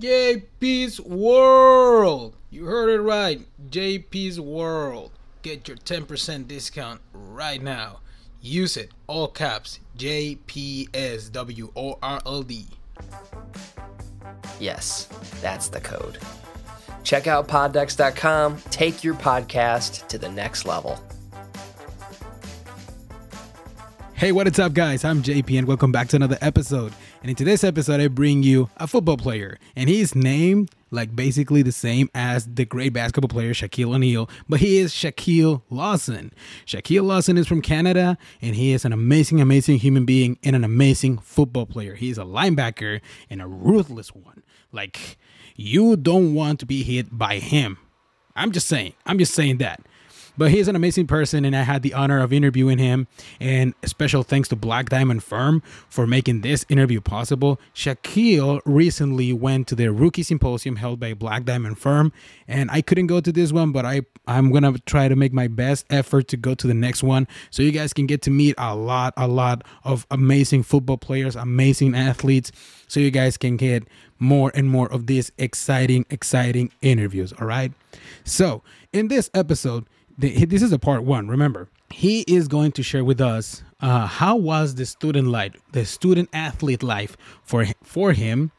JP's World. You heard it right. JP's World. Get your 10% discount right now. Use it. All caps. JPSWORLD. Yes, that's the code. Check out poddecks.com. Take your podcast to the next level. Hey, what is up, guys? I'm JP, and welcome back to another episode. And in today's episode, I bring you a football player, and he's named like basically the same as the great basketball player Shaquille O'Neal, but he is Shaquille Lawson. Shaquille Lawson is from Canada, and he is an amazing, amazing human being and an amazing football player. He is a linebacker and a ruthless one. Like, you don't want to be hit by him. I'm just saying. I'm just saying that. But he's an amazing person, and I had the honor of interviewing him. And special thanks to Black Diamond Firm for making this interview possible. Shaquille recently went to the rookie symposium held by Black Diamond Firm, and I couldn't go to this one, but I I'm gonna try to make my best effort to go to the next one, so you guys can get to meet a lot, a lot of amazing football players, amazing athletes, so you guys can get more and more of these exciting, exciting interviews. All right. So in this episode the, this is a part one. Remember, he is going to share with us uh, how was the student life, the student athlete life for for him,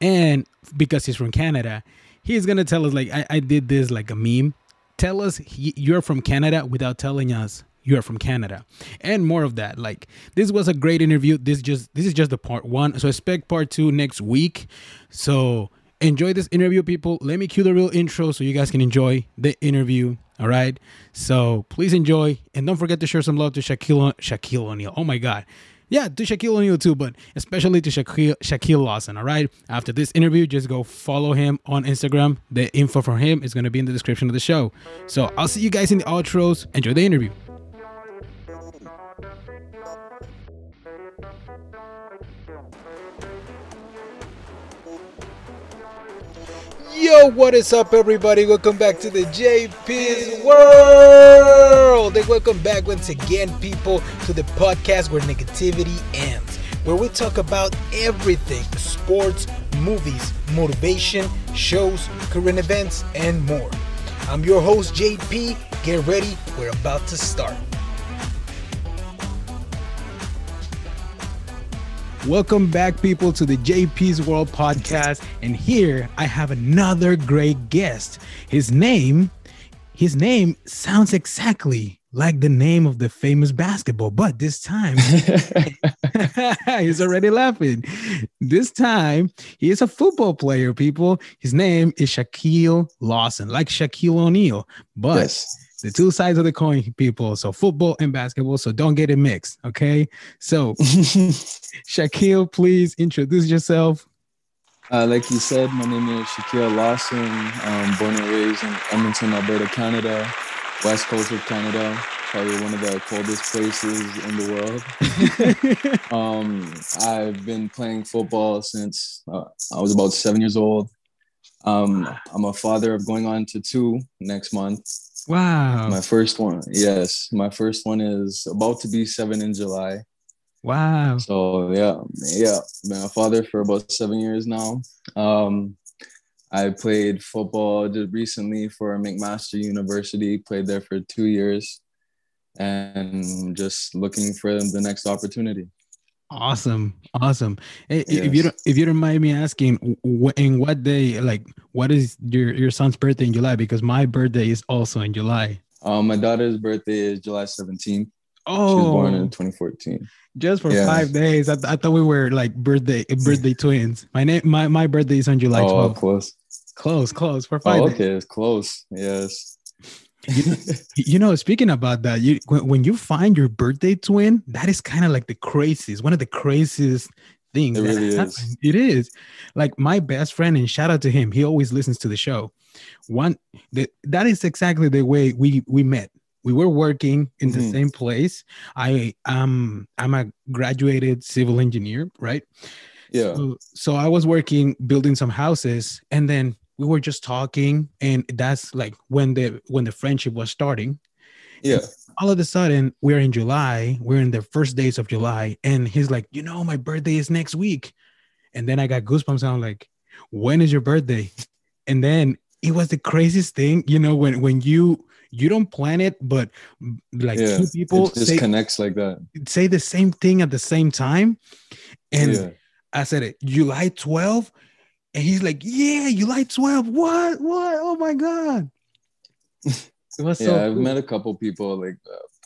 and because he's from Canada, he's gonna tell us like I, I did this like a meme. Tell us he, you're from Canada without telling us you're from Canada, and more of that. Like this was a great interview. This just this is just the part one. So expect part two next week. So enjoy this interview, people. Let me cue the real intro so you guys can enjoy the interview. All right. So please enjoy and don't forget to share some love to Shaquille Shaquille O'Neal. Oh my God. Yeah, to Shaquille O'Neal too, but especially to Shaquille, Shaquille Lawson. All right. After this interview, just go follow him on Instagram. The info for him is going to be in the description of the show. So I'll see you guys in the outros. Enjoy the interview. Yo, what is up, everybody? Welcome back to the JP's World. And welcome back once again, people, to the podcast where negativity ends, where we talk about everything sports, movies, motivation, shows, current events, and more. I'm your host, JP. Get ready, we're about to start. Welcome back, people, to the JP's World podcast. And here I have another great guest. His name, his name sounds exactly like the name of the famous basketball, but this time he's already laughing. This time he is a football player, people. His name is Shaquille Lawson, like Shaquille O'Neal, but yes the two sides of the coin, people. So football and basketball. So don't get it mixed. Okay. So Shaquille, please introduce yourself. Uh, like you said, my name is Shaquille Lawson. I'm born and raised in Edmonton, Alberta, Canada, west coast of Canada, probably one of the coldest places in the world. um, I've been playing football since uh, I was about seven years old. Um, I'm a father of going on to two next month. Wow. My first one, yes. My first one is about to be seven in July. Wow. So yeah, yeah. Been a father for about seven years now. Um, I played football just recently for McMaster University. Played there for two years, and just looking for the next opportunity. Awesome, awesome. Yes. If you don't, if you don't mind me asking, in what day, like, what is your your son's birthday in July? Because my birthday is also in July. Um, my daughter's birthday is July seventeenth. Oh, she was born in 2014. Just for yeah. five days. I, th- I thought we were like birthday birthday twins. My name, my my birthday is on July 12th. Oh, close. Close, close for five. Oh, okay, days. it's close. Yes you, you, know, speaking about that, you when, when you find your birthday twin, that is kind of like the craziest, one of the craziest things. It really is. It is. Like my best friend, and shout out to him. He always listens to the show. One that that is exactly the way we we met. We were working in the Mhm. same place. I um I'm a graduated civil engineer, right? Yeah. So, so I was working building some houses, and then we were just talking, and that's like when the when the friendship was starting. Yeah. All of a sudden, we're in July. We're in the first days of July, and he's like, "You know, my birthday is next week," and then I got goosebumps. And I'm like, "When is your birthday?" And then it was the craziest thing, you know, when when you you don't plan it, but like yeah. two people it just say connects like that. say the same thing at the same time, and yeah. I said it July 12th. And he's like, Yeah, July 12th. What? What? Oh my God. It was Yeah, so I've cool. met a couple people, like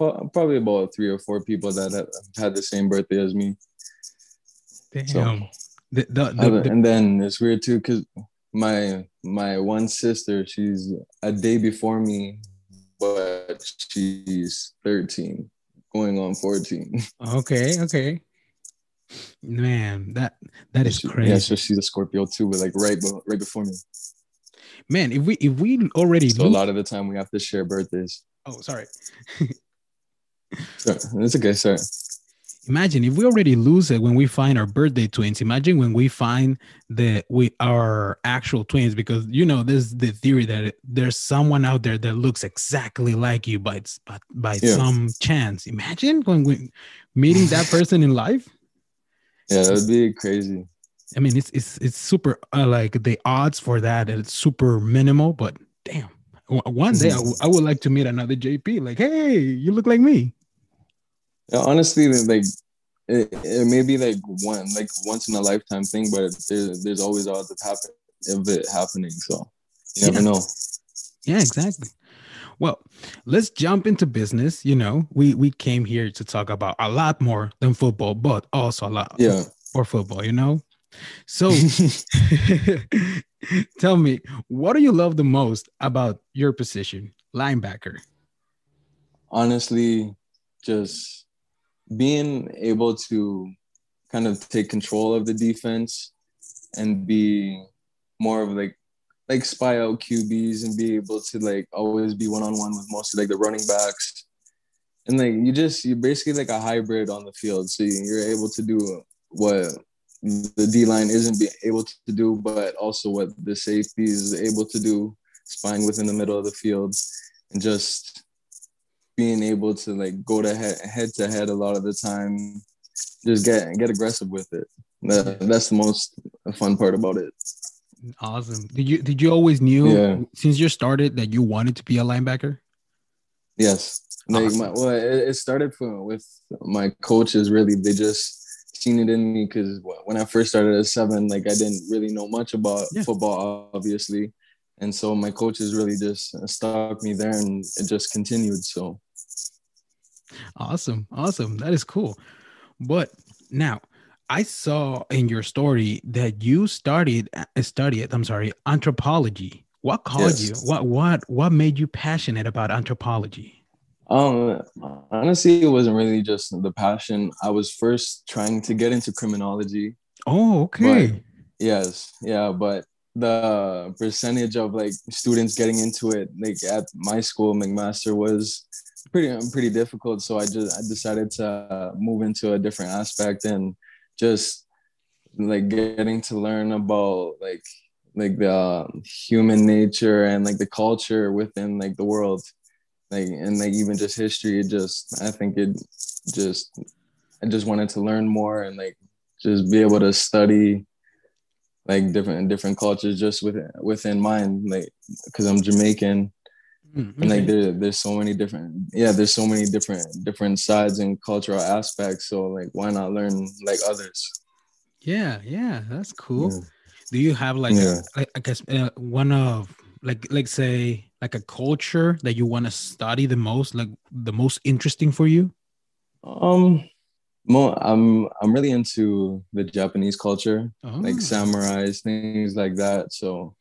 uh, probably about three or four people that have had the same birthday as me. Damn. so- the, the, the, I- the- and then it's weird too because my my one sister, she's a day before me, but she's 13, going on 14. okay, okay. Man, that that is crazy. Yeah, so she's a Scorpio too, but like right right before me. Man, if we if we already So a lot of the time we have to share birthdays. oh sorry. So it's okay, sorry. Imagine if we already lose it when we find our birthday twins. Imagine when we find that we are actual twins, because you know there's the theory that there's someone out there that looks exactly like you by by, by Yeah. some chance. Imagine when we meeting that person in life. Yeah, that would be crazy. I mean, it's it's it's super uh, like the odds for that it's super minimal, but damn, one day I, w- I would like to meet another JP. Like, hey, you look like me. Yeah, honestly, like it, it may be like one like once in a lifetime thing, but there's there's always odds of happen of it happening. So you never Yeah. know. Yeah, exactly. Well, let's jump into business. You know, we we came here to talk about a lot more than football, but also a lot Yeah. for football. You know, so tell me, what do you love the most about your position, linebacker? honestly just being able to kind of take control of the defense and be more of like like spy out QBs and be able to like always be one on one with mostly like the running backs. And like you just you're basically like a hybrid on the field. So you're able to do what the D line isn't be able to do, but also what the safety is able to do, spying within the middle of the field and just being able to like go to head, head to head a lot of the time, just get get aggressive with it. That, that's the most fun part about it. Awesome. Did you did you always knew Yeah. since you started that you wanted to be a linebacker? Yes, like my, well, it, it started from with my coaches. Really, they just seen it in me because when I first started at seven, like I didn't really know much about Yeah. football, obviously, and so my coaches really just uh, stuck me there, and it just continued. So Awesome. Awesome. That is cool. But now I saw in your story that you started uh, studied, I'm sorry, anthropology. What called Yes. you? What what what made you passionate about anthropology? Um, honestly, it wasn't really just the passion. I was first trying to get into criminology. Oh, okay. Yes, yeah, but the percentage of like students getting into it, like at my school, McMaster, was pretty pretty difficult. So I just I decided to move into a different aspect and just like getting to learn about like like the um, human nature and like the culture within like the world. Like and like even just history it just i think it just i just wanted to learn more and like just be able to study like different different cultures just within within mine like because i'm jamaican Mm, and like there, there's so many different yeah there's so many different different sides and cultural aspects so like why not learn like others yeah, yeah, that's cool. Yeah. Do you have like, Yeah. a, like I guess uh, one of like like say like a culture that you want to study the most, like the most interesting for you? um mo i'm i'm really into the japanese culture Oh, like samurais, things like that. So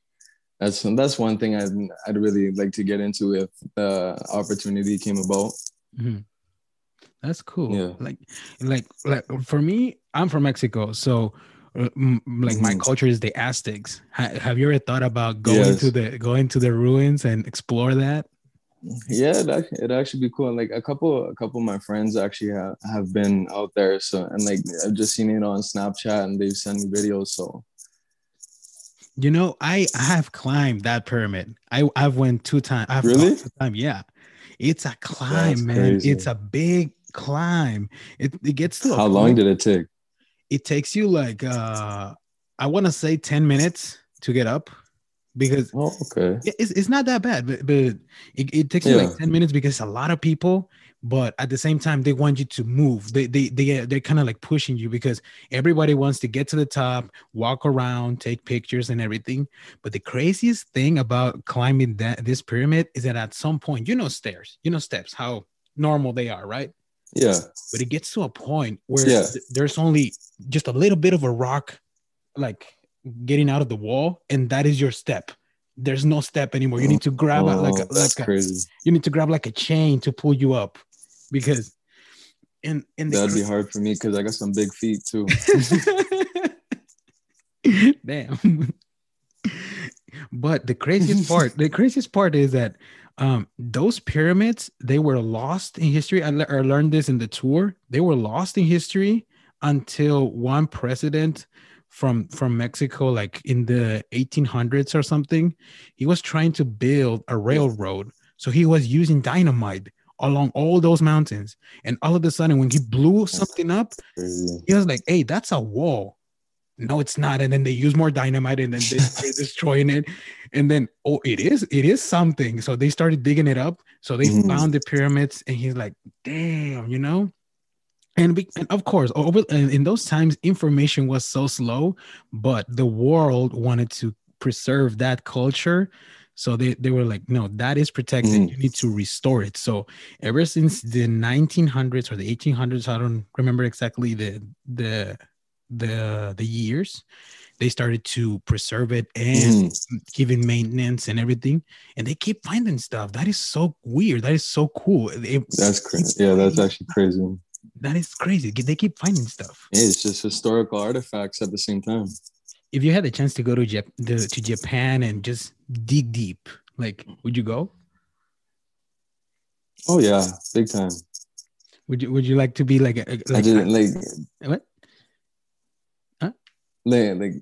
that's that's one thing I'd I'd really like to get into if the opportunity came about. Mhm. That's cool. Yeah. Like, like, like for me, I'm from Mexico, so uh, like my Mhm. culture is the Aztecs. Ha- have you ever thought about going Yes. to the going to the ruins and explore that? Yeah, it'd actually be cool. Like a couple, a couple of my friends actually have, have been out there. So and like I've just seen it on Snapchat and they've sent me videos. So You know, I I have climbed that pyramid. I I've went two times. I've Really? two time. Yeah, it's a climb, That's man. crazy. It's a big climb. It it gets to how long did it take? it takes you like uh I want to say 10 minutes to get up because Oh, okay. it- it's, it's not that bad but, but it, it takes you like 10 minutes because a lot of people but at the same time they want you to move they they, they uh, they're kind of like pushing you because everybody wants to get to the top walk around take pictures and everything but the craziest thing about climbing that this pyramid is that at some point you know stairs you know steps how normal they are right Yeah. but it gets to a point where Yeah. th- there's only just a little bit of a rock like getting out of the wall and that is your step there's no step anymore you need oh, to grab a, like a, Oh, like a, crazy. you need to grab like a chain to pull you up because in the That'd be hard for me because I got some big feet too. Damn. but the craziest part, the craziest part is that um those pyramids they were lost in history. I, le- I learned this in the tour. They were lost in history until one president from from Mexico, like in the 1800s or something, he was trying to build a railroad. So he was using dynamite along all those mountains. And all of a sudden, when he blew something up, he was like, "Hey, that's a wall." No, it's not. And then they use more dynamite, and then they, they're destroying it. And then, oh, it is. It is something. So they started digging it up. So they Mhm. found the pyramids, and he's like, "Damn," you know. And, be, and of course, over in those times, information was so slow, but the world wanted to preserve that culture. So they, they were like, no, that is protected. Mhm. You need to restore it. So ever since the 1900s or the 1800s, I don't remember exactly the the the the years, they started to preserve it and Mhm. giving maintenance and everything. And they keep finding stuff. That is so weird. That is so cool. It- That's crazy. Yeah, that's actually crazy. that is crazy. They keep finding stuff. Yeah, it's just historical artifacts at the same time. If you had the chance to go to Jap- the, to Japan and just dig deep, like, would you go? Oh yeah, big time. Would you Would you like to be like A, like, just like what? Huh? like like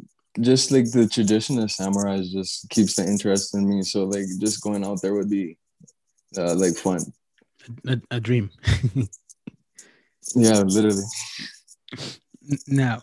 just like the tradition of samurais just keeps the interest in me. So like just going out there would be uh, like fun. A, a dream. Yeah, literally. now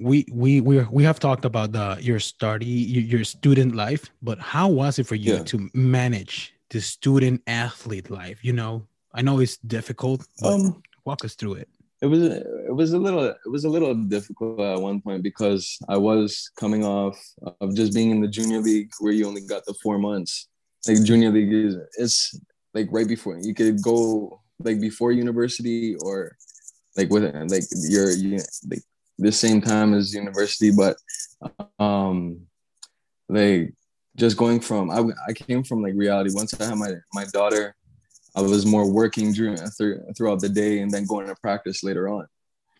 we we we we have talked about the your study your, your student life but how was it for you Yeah. to manage the student athlete life you know i know it's difficult but Um, walk us through it it was it was a little it was a little difficult at one point because I was coming off of just being in the junior league where you only got the four months. Like junior league is it's like right before you could go like before university or like with like you're you like the same time as university, but um like just going from I I came from like reality. Once I had my my daughter, I was more working during through, throughout the day and then going to practice later on.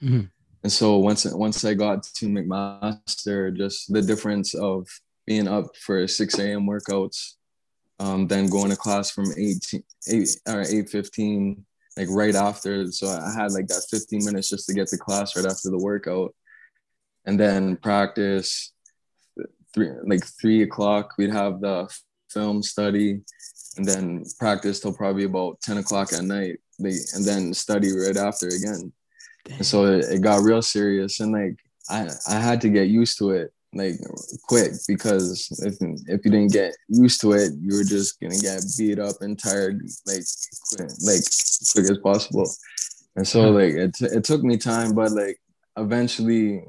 Mhm. And so once once I got to McMaster, just the difference of being up for 6 a.m. workouts, um, then going to class from 8, 8 or 8:15, like right after. So I had like that 15 minutes just to get to class right after the workout, and then practice. Three like three o'clock, we'd have the film study, and then practice till probably about 10 o'clock at night. They, and then study right after again. And so it, it got real serious and like I, I had to get used to it like quick because if, if you didn't get used to it you were just gonna get beat up and tired like quick, like quick as possible. And so like it, it took me time but like eventually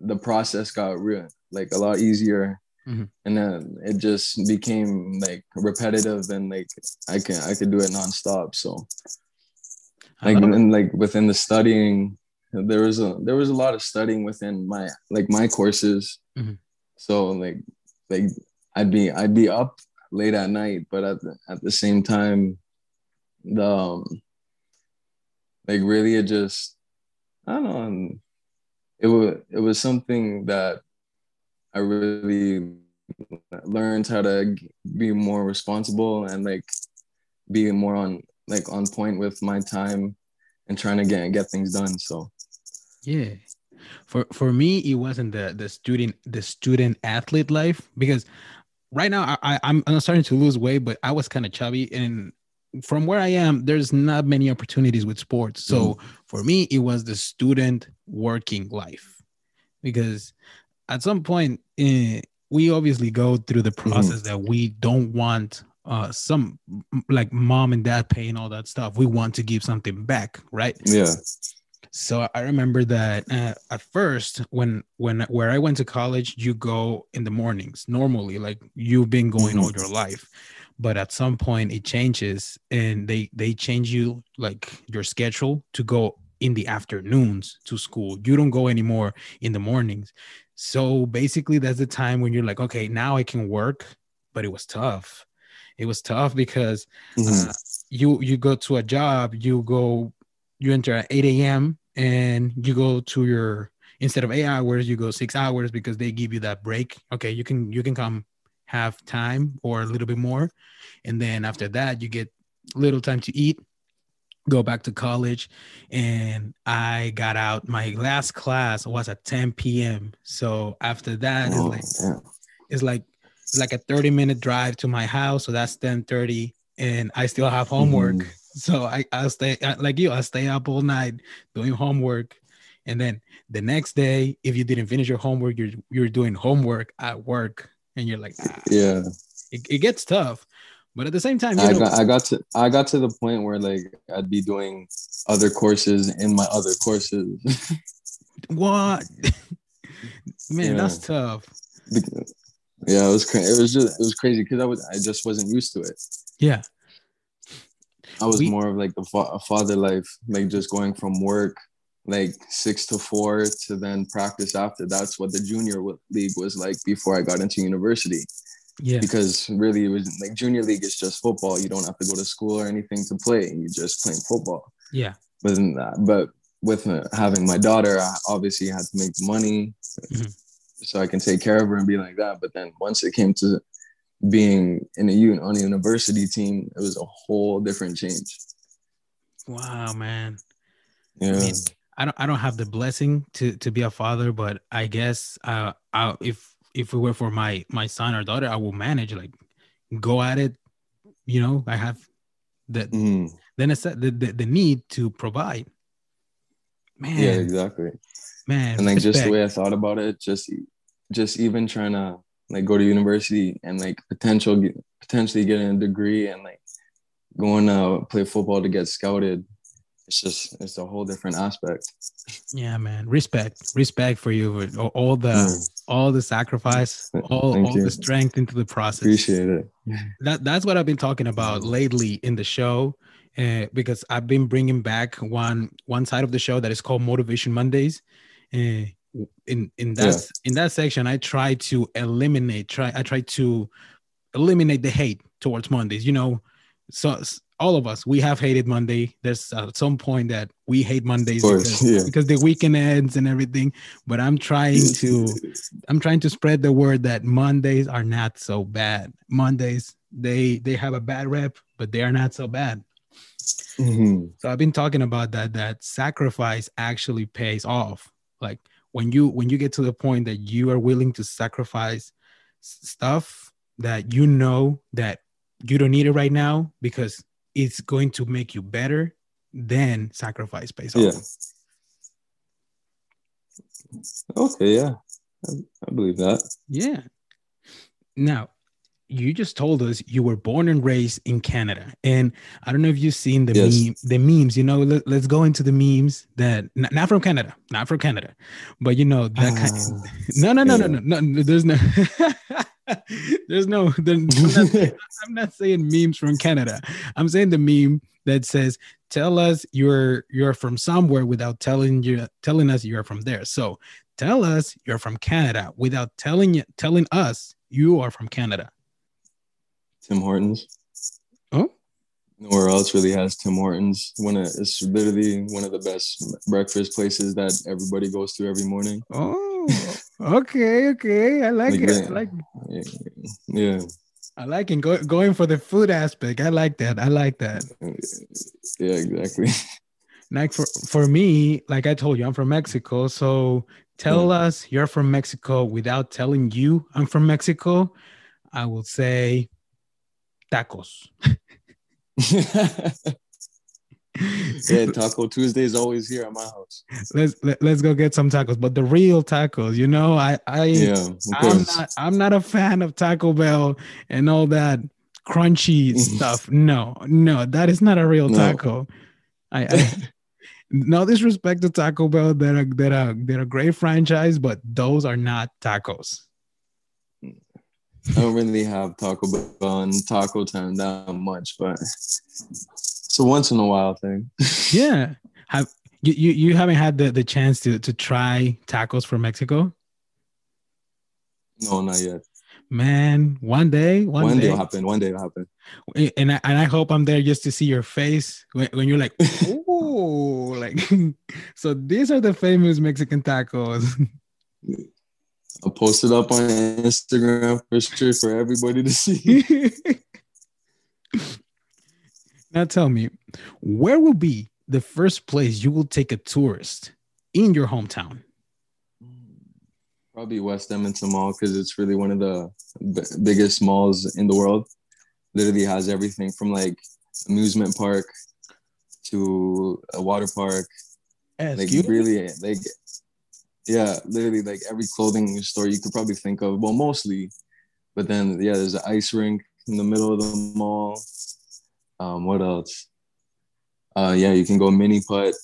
the process got real like a lot easier. Mhm. and then it just became like repetitive and like I can I could do it nonstop so. Like and like within the studying there was a there was a lot of studying within my like my courses Mhm. so like like i'd be i'd be up late at night but at the, at the same time the um, like really it just i don't know it was it was something that I really learned how to be more responsible and like be more on like on point with my time and trying to get get things done. So yeah. For for me, it wasn't the the student the student athlete life because right now I, I'm I'm starting to lose weight, but I was kind of chubby and from where I am, there's not many opportunities with sports. So mm. for me, it was the student working life because at some point eh, we obviously go through the mm-hmm. process mm. that we don't want uh, some like mom and dad paying all that stuff. We want to give something back, right? Yeah. So I remember that uh, at first, when when where I went to college, you go in the mornings normally, like you've been going mm-hmm. all your life but at some point it changes and they they change you like your schedule to go in the afternoons to school you don't go anymore in the mornings so basically that's the time when you're like okay now i can work but it was tough it was tough because mm-hmm. uh, you you go to a job you go you enter at 8 a.m and you go to your instead of eight hours you go six hours because they give you that break okay you can you can come have time or a little bit more. And then after that, you get little time to eat, go back to college. And I got out. My last class was at 10 p.m. So after that, oh, it's like, it's like, it's like a 30 minute drive to my house. So that's 10 30. And I still have homework. Mm-hmm. So I, I stay like you, I stay up all night doing homework. And then the next day, if you didn't finish your homework, you're you're doing homework at work and you're like, ah. yeah, it, it gets tough. But at the same time, I know, got I got to I got to the point where like I'd be doing other courses in my other courses. what? Man, yeah. that's tough. Yeah, it was crazy. It was just it was crazy because I was I just wasn't used to it. Yeah. I was we, more of like a, fa- a father life, like just going from work like six to four to then practice after. That's what the junior league was like before I got into university. Yeah. Because really, it was like junior league is just football. You don't have to go to school or anything to play. You just playing football. Yeah. But that, but with uh, having my daughter, I obviously had to make money mm-hmm. so I can take care of her and be like that. But then once it came to being in a on a university team, it was a whole different change. Wow, man. Yeah. I mean, I don't I don't have the blessing to to be a father, but I guess uh I, if if it were for my my son or daughter, I will manage like go at it. You know, I have the mm. then it's the, the the need to provide. Man, yeah, exactly. Man, and like just the way I thought about it, just just even trying to like go to university and like potential potentially getting a degree and like going to play football to get scouted. It's just it's a whole different aspect. Yeah man. Respect. Respect for you all the mm. all the sacrifice all, all the strength into the process. Appreciate it. That that's what i've been talking about lately in the show uh, because i've been bringing back one one side of the show that is called motivation mondays uh, in in that yeah. in that section i try to eliminate try i try to eliminate the hate towards mondays you know so all of us we have hated monday there's at some point that we hate mondays course, because, yeah. because the weekend ends and everything but i'm trying to i'm trying to spread the word that mondays are not so bad mondays they they have a bad rep but they are not so bad mm-hmm. so i've been talking about that that sacrifice actually pays off like when you when you get to the point that you are willing to sacrifice stuff that you know that you don't need it right now because it's going to make you better, then sacrifice pays off. Yeah. Okay, yeah. I, I believe that. Yeah. Now, you just told us you were born and raised in Canada, and I don't know if you've seen the yes. meme, the memes. You know, let, us go into the memes that not, not, from Canada, not from Canada, but you know that uh, kind. Of, no, no, no, yeah. no, no, no. There's no. There's no. I'm, not, I'm not saying memes from Canada. I'm saying the meme that says, "Tell us you're you're from somewhere without telling you telling us you're from there." So tell us you're from Canada without telling you telling us you are from Canada. Tim Hortons. Oh, Nowhere else really has Tim Hortons. One of it's literally one of the best breakfast places that everybody goes to every morning. Oh, okay, okay. I like, Like it. I like Yeah, I like it. Go, going for the food aspect. I like that. I like that. yeah, exactly. Like for for me, like I told you, I'm from Mexico. So tell us you're from Mexico without telling you I'm from Mexico. I will say tacos. yeah, Taco Tuesday is always here at my house. Let's let, let's go get some tacos, but the real tacos. You know, I I Yeah, I'm not I'm not a fan of Taco Bell and all that crunchy stuff. No, no, that is not a real No. taco. I, I no disrespect to Taco Bell. They're a, they're a, they're a great franchise, but those are not tacos. I don't really have Taco Bell and Taco Time that much, but it's a once in a while thing. Yeah, have you you, you haven't had the, the chance to to try tacos from Mexico? No, not yet. Man, one day, one, One, day day, it'll happen. One day it'll happen. and I, and I hope I'm there just to see your face when, when you're like, oh, like, so these are the famous Mexican tacos. I'll post it up on Instagram for sure for everybody to see. now tell me, where will be the first place you will take a tourist in your hometown? Probably West Edmonton Mall because it's really one of the b- biggest malls in the world. Literally has everything from like amusement park to a water park. Like Excuse me? really, like yeah, literally like every clothing store you could probably think of. Well, mostly, but then yeah, there's an ice rink in the middle of the mall. Um, what else? Uh, yeah, you can go mini putt,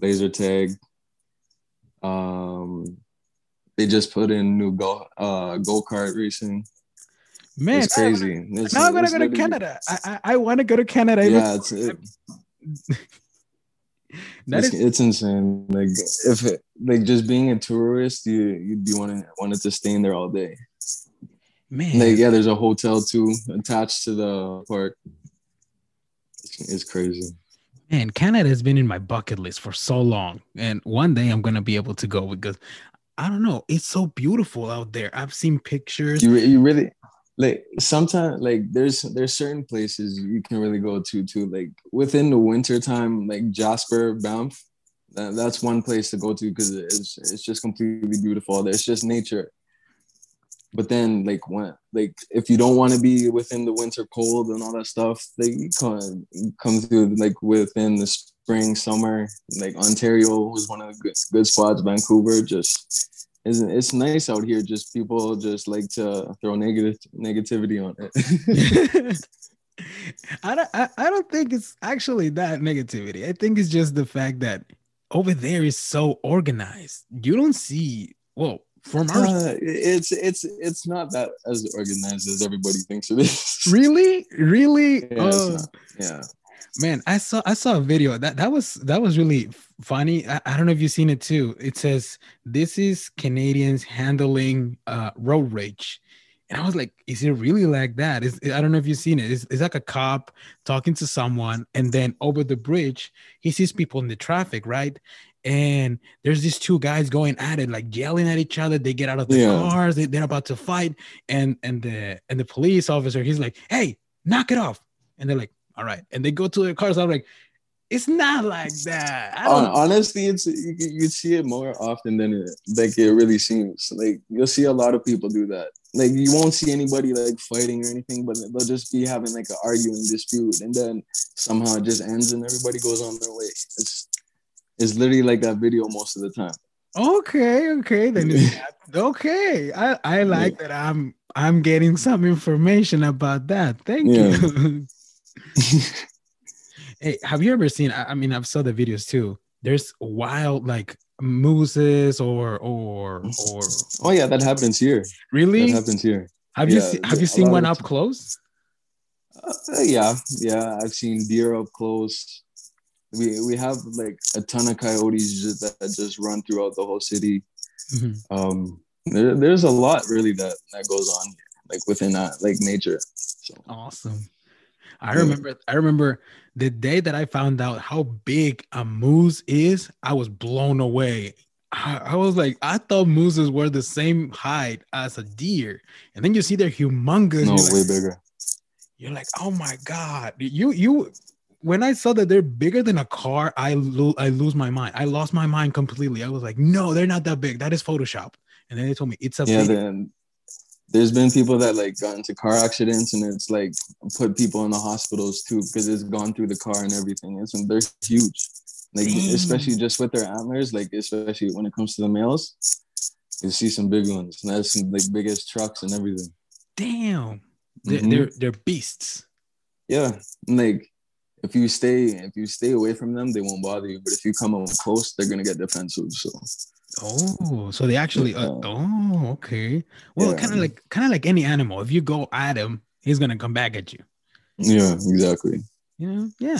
laser tag. Um, they just put in new go uh go kart racing. Man, it's crazy. It's- now I'm gonna go to Canada. I I, I want to go to Canada. Yeah, it's it, that it's, is it's insane. Like if it, like just being a tourist, you you'd be wanting wanted to stay in there all day. man. Like yeah, there's a hotel too attached to the park. It's, it's crazy. Man, Canada has been in my bucket list for so long, and one day I'm gonna be able to go because I don't know, it's so beautiful out there. I've seen pictures. You you really like sometimes like there's there's certain places you can really go to too. Like within the winter time, like Jasper, Banff, that, that's one place to go to because it's it's just completely beautiful. It's just nature. But then, like when, like if you don't want to be within the winter cold and all that stuff, you come come through like within the spring, summer. Like Ontario was one of the good, good spots. Vancouver, just it's, it's nice out here. Just people just like to throw negative negativity on it. I don't I, I don't think it's actually that negativity. I think it's just the fact that over there is so organized. You don't see well from our Uh, it's it's it's not that as organized as everybody thinks it is. really, really Yeah, not. yeah. Man i saw i saw a video that that was that was really funny. I, I don't know if you've seen it too. It says this is canadians handling uh road rage. And i was like is it really like that? Is i don't know if you've seen it. It's, it's like a cop talking to someone and then over the bridge he sees people in the traffic right? And there's these two guys going at it like yelling at each other. They get out of the Yeah. cars. They, they're about to fight. And and the and the police officer he's like hey knock it off. And they're like all right and they go to their cars i'm like it's not like that I Hon- don't, honestly, it's you, you see it more often than it like it really seems. Like you'll see a lot of people do that. Like you won't see anybody like fighting or anything, but they'll just be having like an arguing dispute, and then somehow it just ends and everybody goes on their way. It's it's literally like that video most of the time. okay okay then okay i i like that i'm i'm getting some information about that thank you hey have you ever seen I, mean i've saw the videos too there's wild like mooses or or or Oh yeah, that happens here. Really? That happens here. have you yeah, seen have you seen one up close Uh, yeah, yeah. I've seen deer up close. We we have like a ton of coyotes just, that just run throughout the whole city. Mhm. Um, there, there's a lot really that that goes on here, like within that like nature. So awesome I remember I remember the day that I found out how big a moose is, I was blown away. I, I was like, I thought mooses were the same height as a deer. And then you see they're humongous. No, way like, bigger. you're like, oh my God. You you when I saw that they're bigger than a car, I lo- I lose my mind. I lost my mind completely. I was like, no, they're not that big. That is Photoshop. And then they told me it's a Yeah, there's been people that like got into car accidents and it's like put people in the hospitals too because it's gone through the car and everything. It's they're huge. Like Dang. especially just with their antlers, like especially when it comes to the males, you see some big ones. And that's some like biggest trucks and everything. damn. They're, Mhm. they're they're beasts. Yeah. And like if you stay if you stay away from them, they won't bother you. But if you come up close, they're gonna get defensive. So Oh, so they actually. Uh, oh, okay. Well, Yeah. kind of like kind of like any animal. If you go at him, he's gonna come back at you. yeah, exactly. You know? Yeah.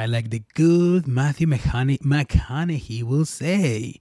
Right. Like the good Matthew McConaughey, will say.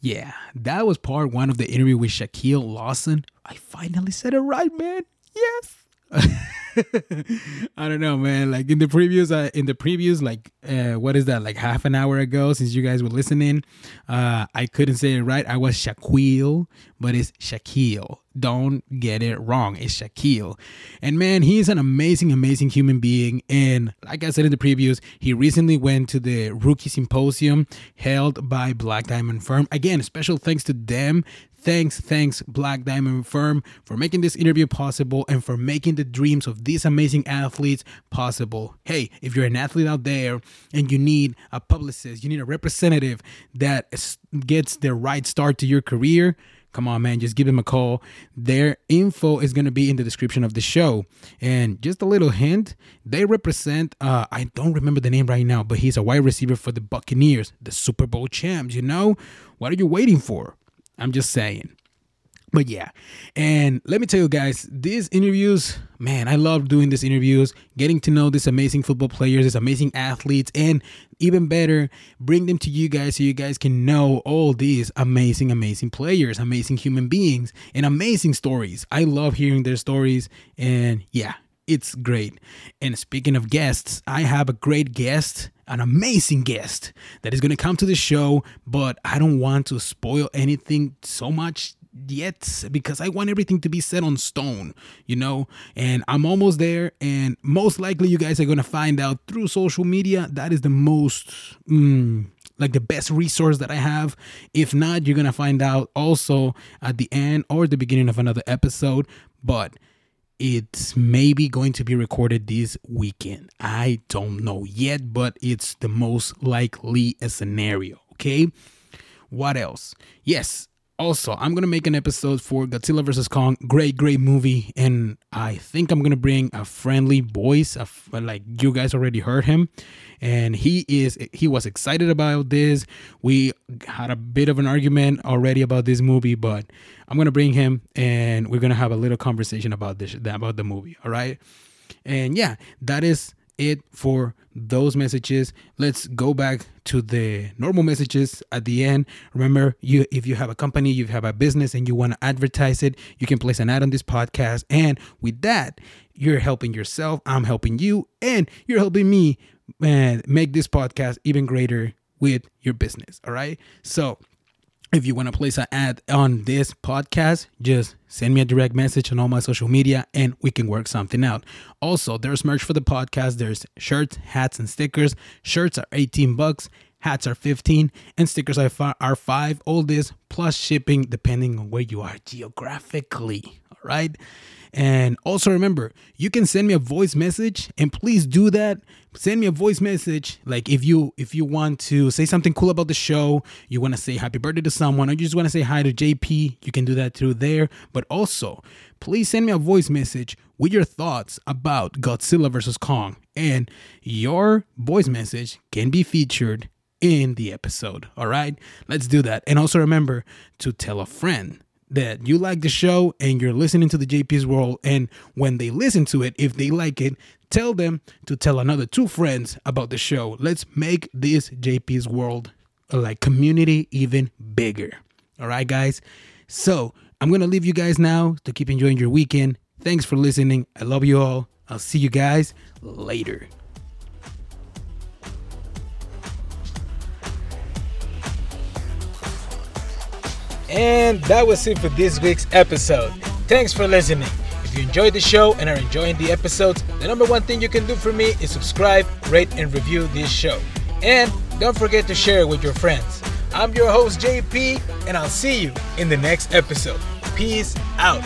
Yeah, that was part one of the interview with Shaquille Lawson. I finally said it right, man. Yes. I don't know, man. Like in the previews, uh, in the previews, like uh, what is that? Like half an hour ago, since you guys were listening, uh, I couldn't say it right. I was Shaquille, but it's Shaquille. Don't get it wrong. It's Shaquille, and man, he's an amazing, amazing human being. And like I said in the previews, he recently went to the rookie symposium held by Black Diamond Firm. Again, special thanks to them. Thanks, thanks, Black Diamond Firm, for making this interview possible and for making the dreams of these amazing athletes possible. Hey, if you're an athlete out there and you need a publicist, you need a representative that gets the right start to your career, come on, man, just give them a call. Their info is going to be in the description of the show. And just a little hint they represent, uh, I don't remember the name right now, but he's a wide receiver for the Buccaneers, the Super Bowl champs, you know? What are you waiting for? I'm just saying. But yeah, and let me tell you guys, these interviews, man, I love doing these interviews, getting to know these amazing football players, these amazing athletes, and even better, bring them to you guys so you guys can know all these amazing, amazing players, amazing human beings, and amazing stories. I love hearing their stories, and yeah, it's great. And speaking of guests, I have a great guest, an amazing guest that is going to come to the show, but I don't want to spoil anything so much yet because I want everything to be set on stone, you know? And I'm almost there, and most likely you guys are going to find out through social media. That is the most. Mm, like the best resource that I have. If not, you're gonna find out also at the end or the beginning of another episode. But it's maybe going to be recorded this weekend. I don't know yet, but it's the most likely scenario. Okay. What else? Yes. Also, I'm gonna make an episode for Godzilla vs Kong. Great, great movie, and I think I'm gonna bring a friendly voice. F- uh, like you guys already heard him, and he is he was excited about this. We had a bit of an argument already about this movie, but I'm gonna bring him, and we're gonna have a little conversation about this about the movie. All right, and yeah, that is it for those messages. Let's go back to the normal messages at the end. Remember, you if you have a company, you have a business and you want to advertise it, you can place an ad on this podcast. And with that, you're helping yourself, I'm helping you, and you're helping me and make this podcast even greater with your business. All right. So if you want to place an ad on this podcast, just send me a direct message on all my social media and we can work something out. Also, there's merch for the podcast. There's shirts, hats, and stickers. Shirts are 18 bucks, hats are 15, and stickers are five, are 5 all this plus shipping depending on where you are geographically, all right? And also remember, you can send me a voice message and please do that. Send me a voice message like if you if you want to say something cool about the show, you want to say happy birthday to someone or you just want to say hi to JP, you can do that through there. But also, please send me a voice message with your thoughts about Godzilla vs Kong and your voice message can be featured in the episode. All right? Let's do that. And also remember to tell a friend that you like the show and you're listening to the JP's World. And when they listen to it, if they like it, tell them to tell another two friends about the show. Let's make this JP's World uh, like community even bigger. All right, guys. So I'm gonna leave you guys now to keep enjoying your weekend. Thanks for listening. I love you all. I'll see you guys later. And that was it for this week's episode. Thanks for listening. If you enjoyed the show and are enjoying the episodes, the number one thing you can do for me is subscribe, rate, and review this show. And don't forget to share it with your friends. I'm your host, JP, and I'll see you in the next episode. Peace out.